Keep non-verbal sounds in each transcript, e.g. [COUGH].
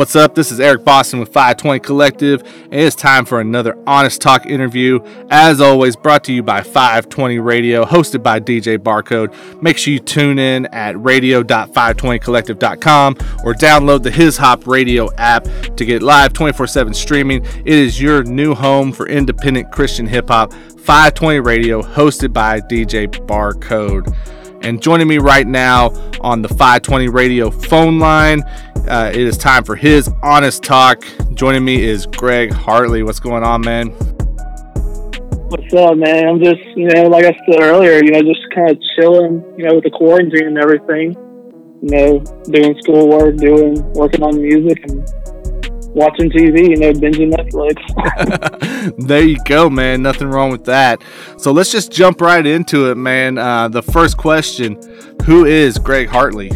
What's up? This is Eric Boston with 520 Collective, and it's time for another Honest Talk interview. As always, brought to you by 520 Radio, hosted by DJ Barcode. Make sure you tune in at radio.520collective.com or download the His Hop Radio app to get live 24 7 streaming. It is your new home for independent Christian hip hop. 520 Radio, hosted by DJ Barcode. And joining me right now on the 520 radio phone line, uh, it is time for his honest talk. Joining me is Greg Hartley. What's going on, man? What's up, man? I'm just, you know, like I said earlier, you know, just kind of chilling, you know, with the quarantine and everything. You know, doing schoolwork, doing, working on music, and watching TV, you know, binging Netflix. [LAUGHS] there you go, man. Nothing wrong with that. So let's just jump right into it, man. Uh, the first question Who is Greg Hartley?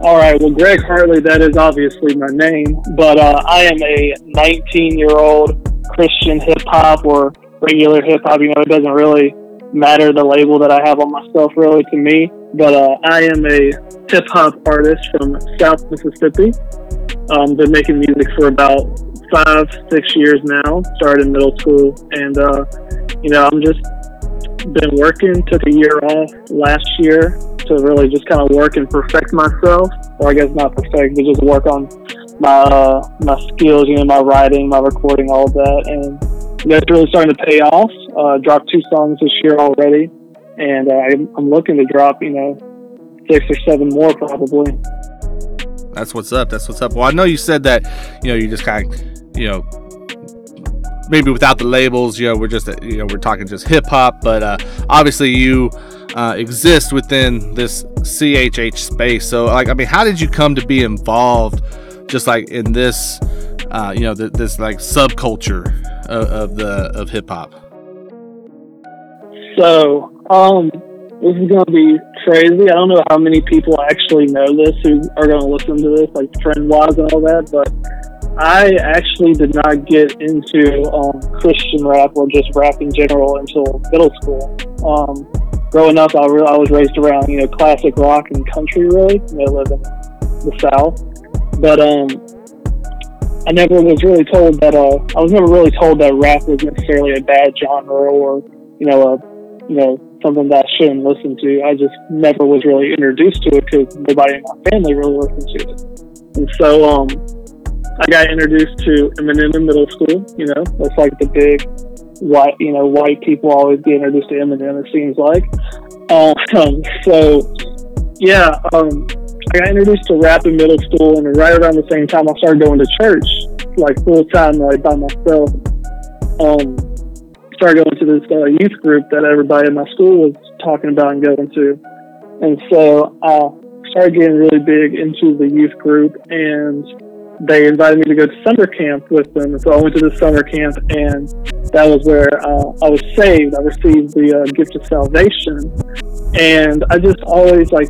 All right, well, Greg Hartley, that is obviously my name, but uh, I am a 19 year old Christian hip hop or regular hip hop. You know, it doesn't really matter the label that I have on myself, really, to me. But uh, I am a hip hop artist from South Mississippi. Um, been making music for about five, six years now. Started in middle school, and uh, you know, I'm just been working. Took a year off last year to really just kind of work and perfect myself, or I guess not perfect, but just work on my uh, my skills. You know, my writing, my recording, all of that, and you know, it's really starting to pay off. Uh, dropped two songs this year already, and uh, I'm looking to drop, you know, six or seven more probably. That's what's up. That's what's up. Well, I know you said that, you know, you just kind of, you know, maybe without the labels, you know, we're just, you know, we're talking just hip hop, but uh, obviously you uh, exist within this CHH space. So, like, I mean, how did you come to be involved, just like in this, uh, you know, th- this like subculture of, of the of hip hop? So, um, this is going to be crazy. I don't know how many people actually know this who are going to listen to this, like friend wise and all that, but I actually did not get into um, Christian rap or just rap in general until middle school. Um, growing up, I, re- I was raised around, you know, classic rock and country, really. You know, live in the South. But um, I never was really told that, uh, I was never really told that rap was necessarily a bad genre or, you know, a, you know, something that I shouldn't listen to. I just never was really introduced to it because nobody in my family really listened to it. And so um, I got introduced to Eminem in middle school. You know, that's like the big white, you know, white people always get introduced to Eminem. It seems like. Um, [LAUGHS] so yeah, um, I got introduced to rap in middle school, and right around the same time, I started going to church, like full time, like by myself. Um, started going to this uh, youth group that everybody in my school was talking about and going to. And so I started getting really big into the youth group, and they invited me to go to summer camp with them. And so I went to the summer camp, and that was where uh, I was saved. I received the uh, gift of salvation. And I just always, like,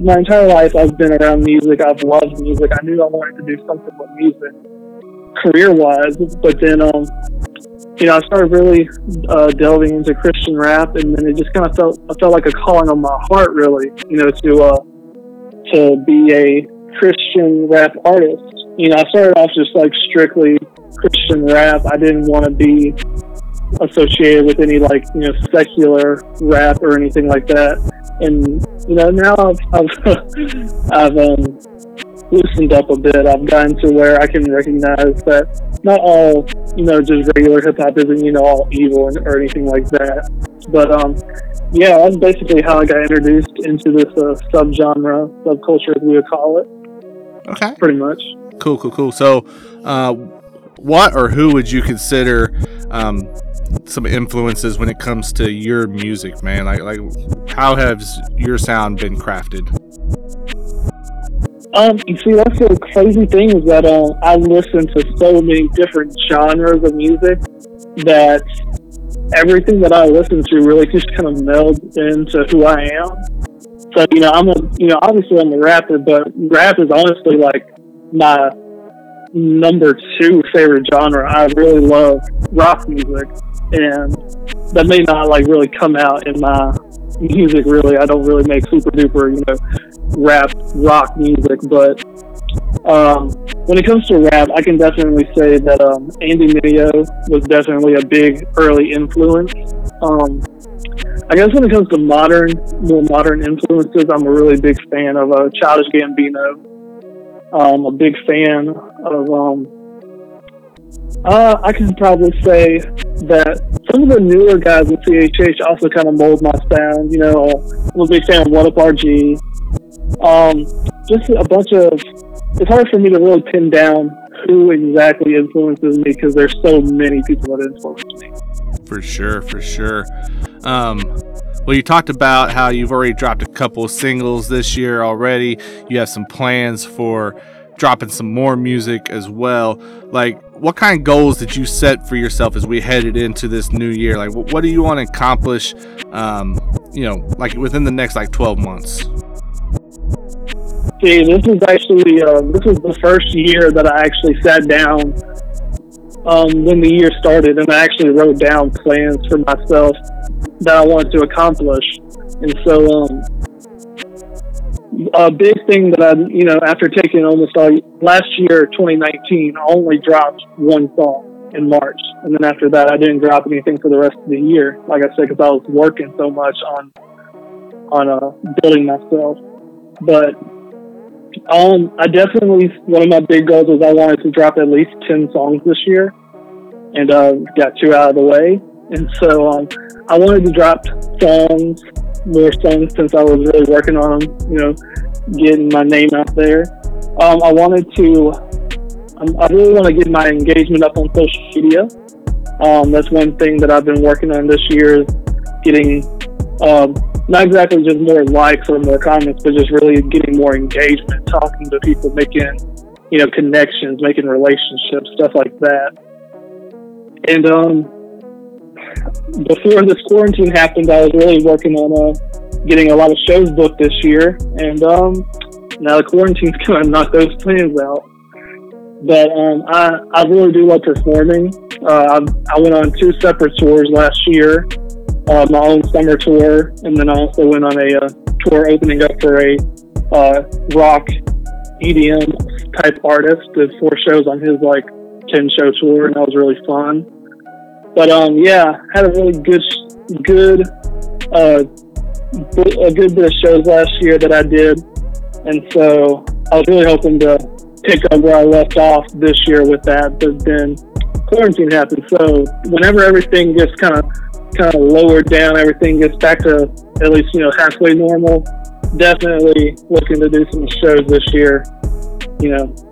my entire life, I've been around music. I've loved music. I knew I wanted to do something with music career wise. But then, um, you know, I started really uh, delving into Christian rap, and then it just kind of felt I felt like a calling on my heart, really, you know, to uh, to be a Christian rap artist. You know, I started off just like strictly Christian rap. I didn't want to be associated with any like you know secular rap or anything like that. And you know, now I've I've, [LAUGHS] I've um, loosened up a bit. I've gotten to where I can recognize that not all, you know, just regular hip hop isn't, you know, all evil or anything like that. But um, yeah, that's basically how I got introduced into this uh, subgenre, subculture, as we would call it. Okay. Pretty much. Cool, cool, cool. So, uh, what or who would you consider um, some influences when it comes to your music, man? Like, like how has your sound been crafted? Um, you see, that's the crazy thing is that um, I listen to so many different genres of music that everything that I listen to really just kind of melds into who I am. So you know, I'm a you know obviously I'm a rapper, but rap is honestly like my number two favorite genre. I really love rock music, and that may not like really come out in my music. Really, I don't really make super duper you know rap rock music, but Um, when it comes to rap, I can definitely say that um, Andy Mineo was definitely a big early influence. Um, I guess when it comes to modern, more modern influences, I'm a really big fan of uh, Childish Gambino. I'm a big fan of. Uh, I can probably say that some of the newer guys in CHH also kind of mold my sound. You know, I'm a big fan of What Up RG. Um, just a bunch of it's hard for me to really pin down who exactly influences me because there's so many people that influence me. For sure, for sure. Um, well, you talked about how you've already dropped a couple singles this year already. You have some plans for dropping some more music as well. Like, what kind of goals did you set for yourself as we headed into this new year? Like, what do you want to accomplish? Um, you know, like within the next like 12 months. See, this is actually uh, this is the first year that I actually sat down um, when the year started, and I actually wrote down plans for myself that I wanted to accomplish. And so, um, a big thing that I, you know, after taking almost all last year, 2019, I only dropped one song in March, and then after that, I didn't drop anything for the rest of the year. Like I said, because I was working so much on on uh, building myself. But um, I definitely one of my big goals was I wanted to drop at least ten songs this year, and uh, got two out of the way. And so um, I wanted to drop songs, more songs, since I was really working on them. You know, getting my name out there. Um, I wanted to. Um, I really want to get my engagement up on social media. Um, that's one thing that I've been working on this year, is getting um, not exactly just more likes or more comments, but just really getting more engagement, talking to people, making you know connections, making relationships, stuff like that. And um, before this quarantine happened, I was really working on uh, getting a lot of shows booked this year, and um, now the quarantine's kind of knocked those plans out. But um, I I really do love performing. Uh, I, went on two separate tours last year uh, my own summer tour, and then I also went on a uh, tour opening up for a uh, rock EDM type artist. Did four shows on his like ten show tour, and that was really fun. But um, yeah, had a really good, good, uh, a good bit of shows last year that I did, and so I was really hoping to pick up where I left off this year with that. But then quarantine happened, so whenever everything gets kind of kind of lowered down, everything gets back to at least you know halfway normal. Definitely looking to do some shows this year. You know.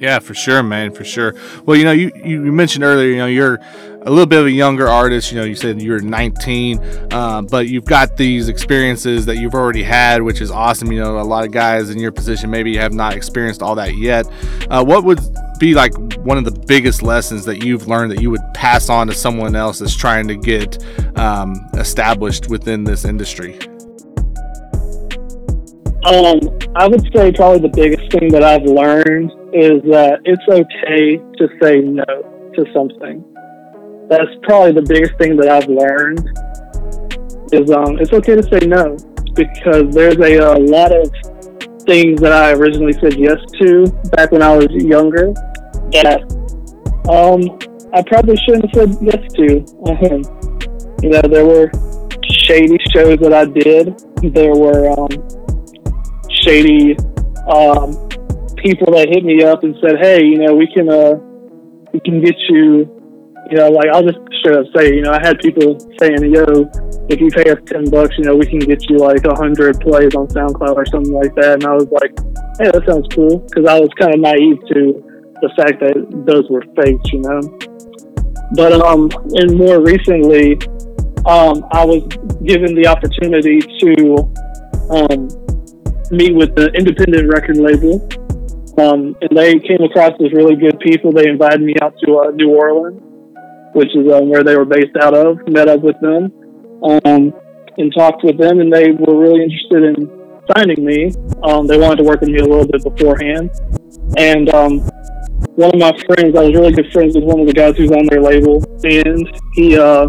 Yeah, for sure, man, for sure. Well, you know, you, you mentioned earlier, you know, you're a little bit of a younger artist. You know, you said you're 19, uh, but you've got these experiences that you've already had, which is awesome. You know, a lot of guys in your position maybe have not experienced all that yet. Uh, what would be like one of the biggest lessons that you've learned that you would pass on to someone else that's trying to get um, established within this industry? Um, I would say probably the biggest thing that I've learned is that it's okay to say no to something. That's probably the biggest thing that I've learned is um, it's okay to say no because there's a, a lot of things that I originally said yes to back when I was younger that um, I probably shouldn't have said yes to. Um, you know, there were shady shows that I did. There were um, shady um, people that hit me up and said, "Hey, you know, we can uh, we can get you." You know, like I'll just straight up say, you know, I had people saying, "Yo, if you pay us ten bucks, you know, we can get you like a hundred plays on SoundCloud or something like that." And I was like, "Hey, that sounds cool," because I was kind of naive to the fact that those were fakes, you know. But um, and more recently, um, I was given the opportunity to um, meet with an independent record label, um, and they came across as really good people. They invited me out to uh, New Orleans, which is um, where they were based out of. Met up with them um, and talked with them, and they were really interested in signing me. Um, they wanted to work with me a little bit beforehand, and um, one of my friends, I was really good friends with one of the guys who's on their label, and he, uh,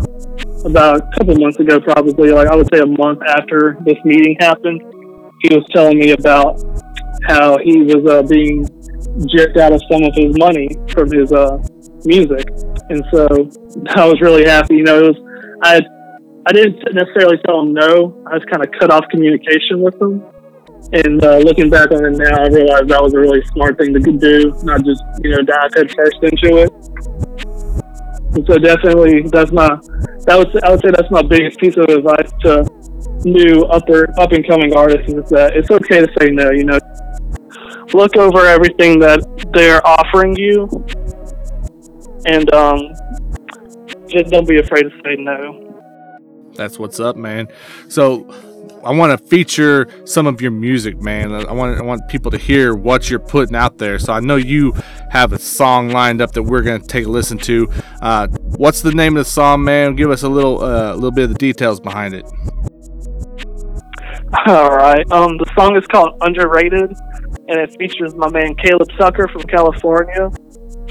about a couple months ago, probably like I would say a month after this meeting happened, he was telling me about how he was uh, being jerked out of some of his money from his uh, music, and so I was really happy. You know, it was I I didn't necessarily tell him no. I just kind of cut off communication with him. And uh, looking back on it now, I realized that was a really smart thing to do, not just you know dive head first into it. And so definitely, that's my that was I would say that's my biggest piece of advice to new upper up and coming artists is that it's okay to say no. You know, look over everything that they're offering you, and um, just don't be afraid to say no. That's what's up, man. So I want to feature some of your music, man. I want I want people to hear what you're putting out there. So I know you have a song lined up that we're gonna take a listen to. Uh, what's the name of the song, man? Give us a little uh, little bit of the details behind it. All right. Um, the song is called Underrated, and it features my man Caleb Tucker from California.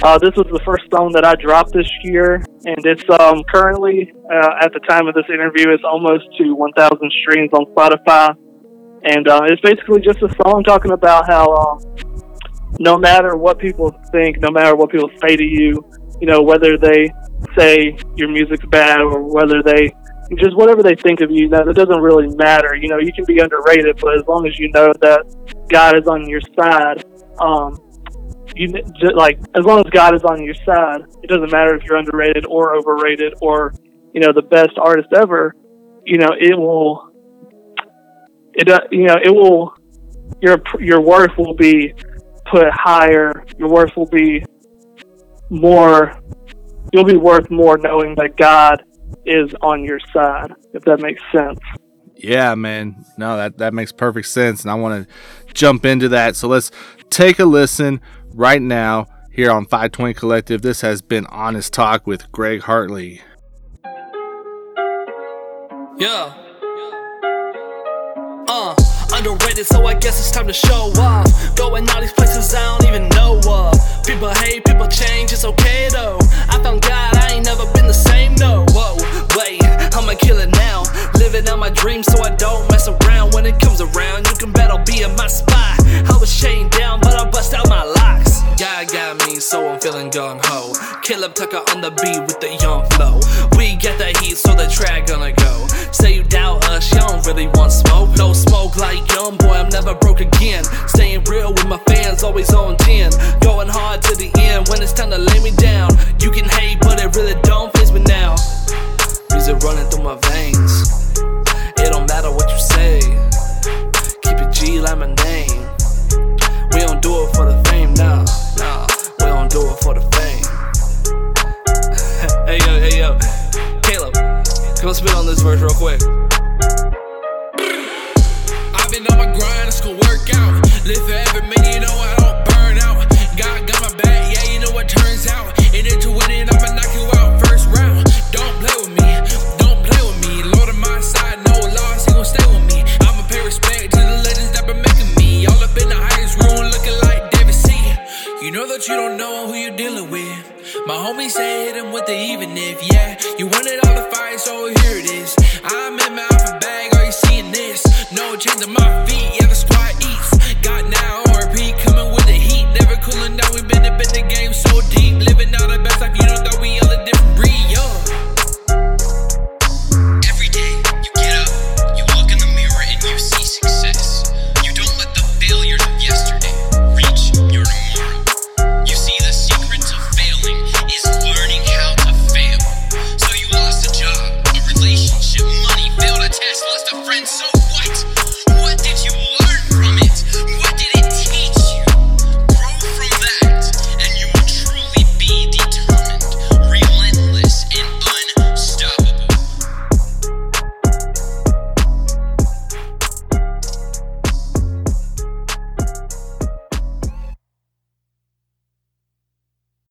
Uh, this was the first song that I dropped this year, and it's um, currently, uh, at the time of this interview, it's almost to 1,000 streams on Spotify. And uh, it's basically just a song talking about how um, no matter what people think, no matter what people say to you, you know, whether they say your music's bad or whether they just whatever they think of you, that it doesn't really matter. You know, you can be underrated, but as long as you know that God is on your side, um, you just, like as long as God is on your side, it doesn't matter if you're underrated or overrated or you know the best artist ever. You know it will. It uh, you know it will. Your your worth will be put higher. Your worth will be more. You'll be worth more knowing that God is on your side. If that makes sense. Yeah, man. No, that that makes perfect sense, and I want to jump into that. So let's take a listen right now here on 520 Collective. This has been Honest Talk with Greg Hartley. Yeah. Uh, underrated, so I guess it's time to show off. Going all these places I don't even know of. Gung ho. Caleb Tucker on the beat with the young flow. We get the heat, so the track gonna go. Say you doubt us, you don't really want smoke. No smoke like young boy, I'm never broke again. Staying real with my fans, always on 10. Going hard to the end when it's time to lay me been on my grind, it's gonna work out. Live forever, man, you know I don't burn out. God got my back, yeah, you know what turns out. Into winning, I'ma knock you out first round. Don't play with me, don't play with me. Lord on my side, no loss, he gon' stay with me. I'ma pay respect to the legends that been making me. All up in the highest room, looking like David C. You know that you don't know who you're dealing with. My homie say hit him with the even if, yeah. You wanted all the fire, so here it is. Change on my feet,